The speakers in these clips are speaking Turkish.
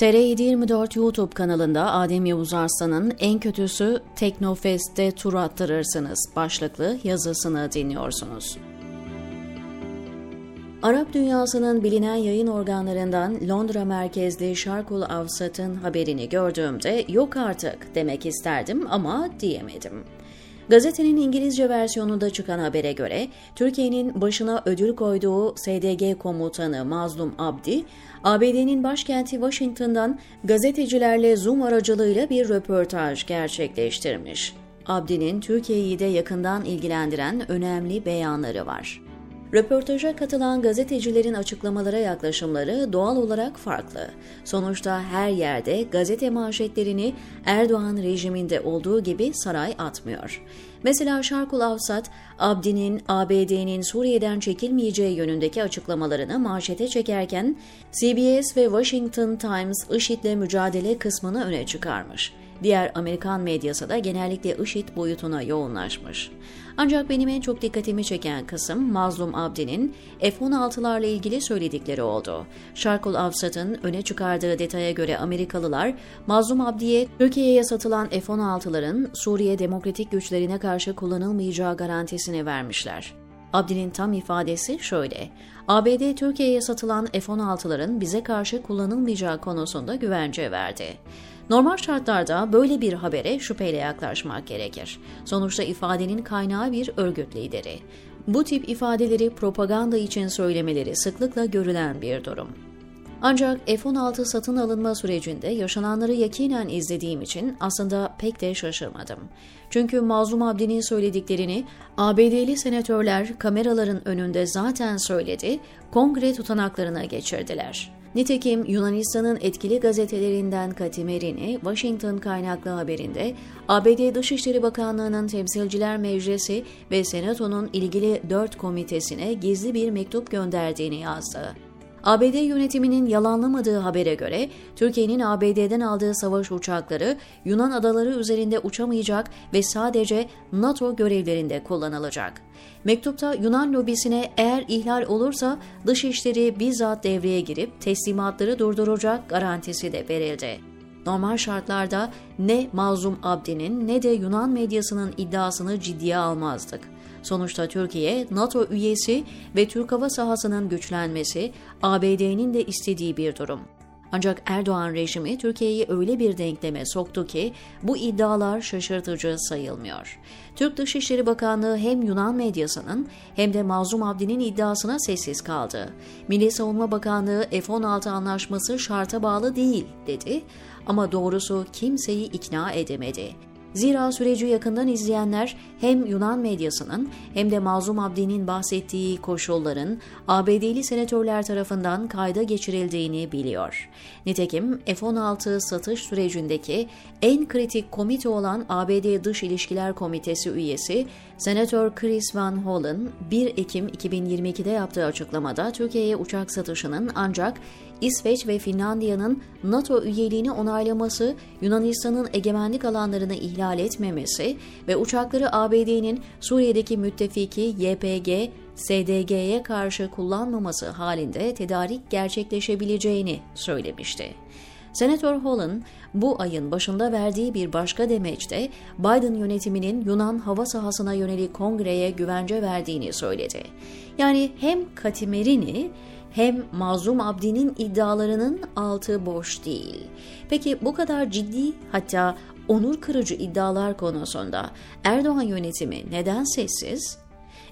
TR724 YouTube kanalında Adem Yavuz Arslan'ın En Kötüsü Teknofest'te tur attırırsınız başlıklı yazısını dinliyorsunuz. Arap dünyasının bilinen yayın organlarından Londra merkezli Şarkul Avsat'ın haberini gördüğümde yok artık demek isterdim ama diyemedim. Gazetenin İngilizce versiyonunda çıkan habere göre Türkiye'nin başına ödül koyduğu SDG komutanı Mazlum Abdi, ABD'nin başkenti Washington'dan gazetecilerle Zoom aracılığıyla bir röportaj gerçekleştirmiş. Abdi'nin Türkiye'yi de yakından ilgilendiren önemli beyanları var. Röportaja katılan gazetecilerin açıklamalara yaklaşımları doğal olarak farklı. Sonuçta her yerde gazete manşetlerini Erdoğan rejiminde olduğu gibi saray atmıyor. Mesela Şarkul Avsat, Abdi'nin ABD'nin Suriye'den çekilmeyeceği yönündeki açıklamalarını manşete çekerken CBS ve Washington Times IŞİD'le mücadele kısmını öne çıkarmış. Diğer Amerikan medyası da genellikle IŞİD boyutuna yoğunlaşmış. Ancak benim en çok dikkatimi çeken kısım Mazlum Abdi'nin F-16'larla ilgili söyledikleri oldu. Şarkul Avsat'ın öne çıkardığı detaya göre Amerikalılar Mazlum Abdi'ye Türkiye'ye satılan F-16'ların Suriye demokratik güçlerine karşı kullanılmayacağı garantisini vermişler. Abdi'nin tam ifadesi şöyle. ABD Türkiye'ye satılan F-16'ların bize karşı kullanılmayacağı konusunda güvence verdi. Normal şartlarda böyle bir habere şüpheyle yaklaşmak gerekir. Sonuçta ifadenin kaynağı bir örgüt lideri. Bu tip ifadeleri propaganda için söylemeleri sıklıkla görülen bir durum. Ancak F-16 satın alınma sürecinde yaşananları yakinen izlediğim için aslında pek de şaşırmadım. Çünkü Mazlum Abdi'nin söylediklerini ABD'li senatörler kameraların önünde zaten söyledi, kongre tutanaklarına geçirdiler. Nitekim Yunanistan'ın etkili gazetelerinden Katimerini, Washington kaynaklı haberinde ABD Dışişleri Bakanlığı'nın Temsilciler Meclisi ve Senato'nun ilgili dört komitesine gizli bir mektup gönderdiğini yazdı. ABD yönetiminin yalanlamadığı habere göre Türkiye'nin ABD'den aldığı savaş uçakları Yunan adaları üzerinde uçamayacak ve sadece NATO görevlerinde kullanılacak. Mektupta Yunan lobisine eğer ihlal olursa dışişleri bizzat devreye girip teslimatları durduracak garantisi de verildi. Normal şartlarda ne Mazlum Abdi'nin ne de Yunan medyasının iddiasını ciddiye almazdık. Sonuçta Türkiye NATO üyesi ve Türk hava sahasının güçlenmesi ABD'nin de istediği bir durum. Ancak Erdoğan rejimi Türkiye'yi öyle bir denkleme soktu ki bu iddialar şaşırtıcı sayılmıyor. Türk Dışişleri Bakanlığı hem Yunan medyasının hem de Mazlum Abdi'nin iddiasına sessiz kaldı. Milli Savunma Bakanlığı F-16 anlaşması şarta bağlı değil dedi ama doğrusu kimseyi ikna edemedi. Zira süreci yakından izleyenler hem Yunan medyasının hem de Mazlum Abdi'nin bahsettiği koşulların ABD'li senatörler tarafından kayda geçirildiğini biliyor. Nitekim F-16 satış sürecindeki en kritik komite olan ABD Dış İlişkiler Komitesi üyesi Senatör Chris Van Hollen 1 Ekim 2022'de yaptığı açıklamada Türkiye'ye uçak satışının ancak İsveç ve Finlandiya'nın NATO üyeliğini onaylaması, Yunanistan'ın egemenlik alanlarını ihlal etmemesi ve uçakları ABD'nin Suriye'deki müttefiki YPG, SDG'ye karşı kullanmaması halinde tedarik gerçekleşebileceğini söylemişti. Senatör Holland bu ayın başında verdiği bir başka demeçte Biden yönetiminin Yunan hava sahasına yönelik kongreye güvence verdiğini söyledi. Yani hem Katimerini hem Mazlum Abdi'nin iddialarının altı boş değil. Peki bu kadar ciddi hatta onur kırıcı iddialar konusunda Erdoğan yönetimi neden sessiz?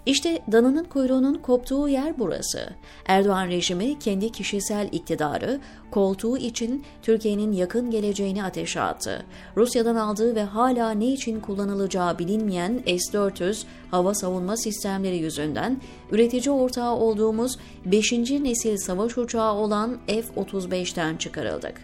İşte dananın kuyruğunun koptuğu yer burası. Erdoğan rejimi kendi kişisel iktidarı, koltuğu için Türkiye'nin yakın geleceğini ateşe attı. Rusya'dan aldığı ve hala ne için kullanılacağı bilinmeyen S-400 hava savunma sistemleri yüzünden üretici ortağı olduğumuz 5. nesil savaş uçağı olan F-35'ten çıkarıldık.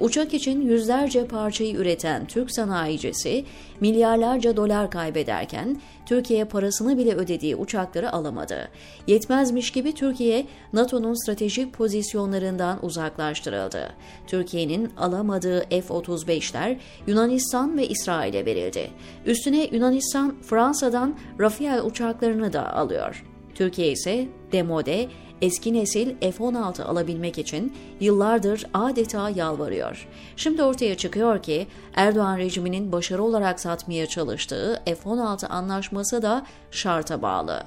Uçak için yüzlerce parçayı üreten Türk sanayicisi milyarlarca dolar kaybederken Türkiye parasını bile ödediği uçakları alamadı. Yetmezmiş gibi Türkiye NATO'nun stratejik pozisyonlarından uzaklaştırıldı. Türkiye'nin alamadığı F-35'ler Yunanistan ve İsrail'e verildi. Üstüne Yunanistan Fransa'dan Rafael uçaklarını da alıyor. Türkiye ise demode, eski nesil F-16 alabilmek için yıllardır adeta yalvarıyor. Şimdi ortaya çıkıyor ki Erdoğan rejiminin başarı olarak satmaya çalıştığı F-16 anlaşması da şarta bağlı.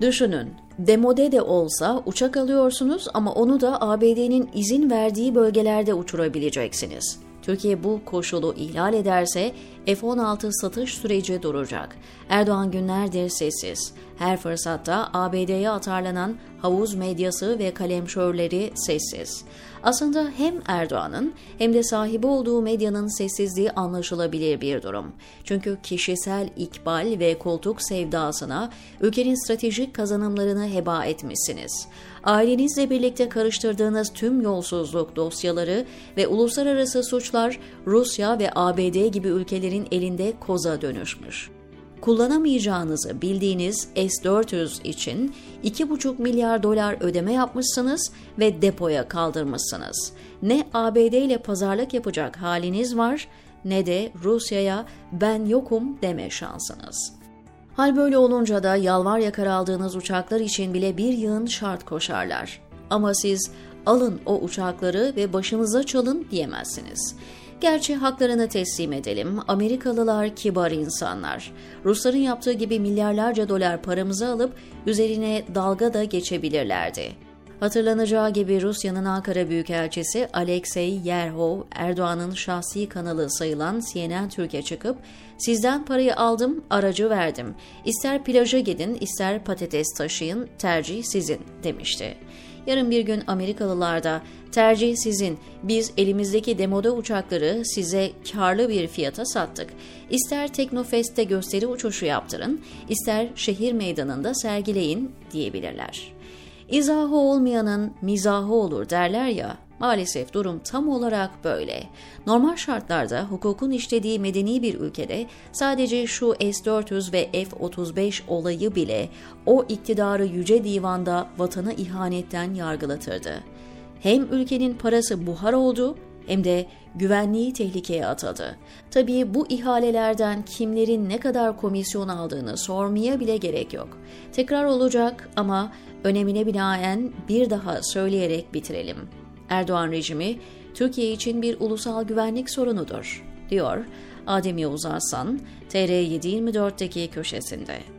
Düşünün, demode de olsa uçak alıyorsunuz ama onu da ABD'nin izin verdiği bölgelerde uçurabileceksiniz. Türkiye bu koşulu ihlal ederse F-16 satış süreci duracak. Erdoğan günlerdir sessiz. Her fırsatta ABD'ye atarlanan havuz medyası ve kalemşörleri sessiz. Aslında hem Erdoğan'ın hem de sahibi olduğu medyanın sessizliği anlaşılabilir bir durum. Çünkü kişisel ikbal ve koltuk sevdasına ülkenin stratejik kazanımlarını heba etmişsiniz. Ailenizle birlikte karıştırdığınız tüm yolsuzluk dosyaları ve uluslararası suçlar Rusya ve ABD gibi ülkelerin elinde koza dönüşmüş kullanamayacağınızı bildiğiniz S-400 için 2,5 milyar dolar ödeme yapmışsınız ve depoya kaldırmışsınız. Ne ABD ile pazarlık yapacak haliniz var ne de Rusya'ya ben yokum deme şansınız. Hal böyle olunca da yalvar yakar aldığınız uçaklar için bile bir yığın şart koşarlar. Ama siz alın o uçakları ve başınıza çalın diyemezsiniz. Gerçi haklarını teslim edelim. Amerikalılar kibar insanlar. Rusların yaptığı gibi milyarlarca dolar paramızı alıp üzerine dalga da geçebilirlerdi. Hatırlanacağı gibi Rusya'nın Ankara Büyükelçisi Alexey Yerhov, Erdoğan'ın şahsi kanalı sayılan CNN Türkiye çıkıp Sizden parayı aldım, aracı verdim. İster plaja gidin, ister patates taşıyın, tercih sizin demişti. Yarın bir gün Amerikalılar da tercih sizin, biz elimizdeki demoda uçakları size karlı bir fiyata sattık. İster Teknofest'te gösteri uçuşu yaptırın, ister şehir meydanında sergileyin diyebilirler. İzahı olmayanın mizahı olur derler ya, Maalesef durum tam olarak böyle. Normal şartlarda hukukun işlediği medeni bir ülkede sadece şu S-400 ve F-35 olayı bile o iktidarı yüce divanda vatana ihanetten yargılatırdı. Hem ülkenin parası buhar oldu hem de güvenliği tehlikeye atadı. Tabii bu ihalelerden kimlerin ne kadar komisyon aldığını sormaya bile gerek yok. Tekrar olacak ama önemine binaen bir daha söyleyerek bitirelim. Erdoğan rejimi Türkiye için bir ulusal güvenlik sorunudur, diyor Adem Yavuz Arslan, TR724'deki köşesinde.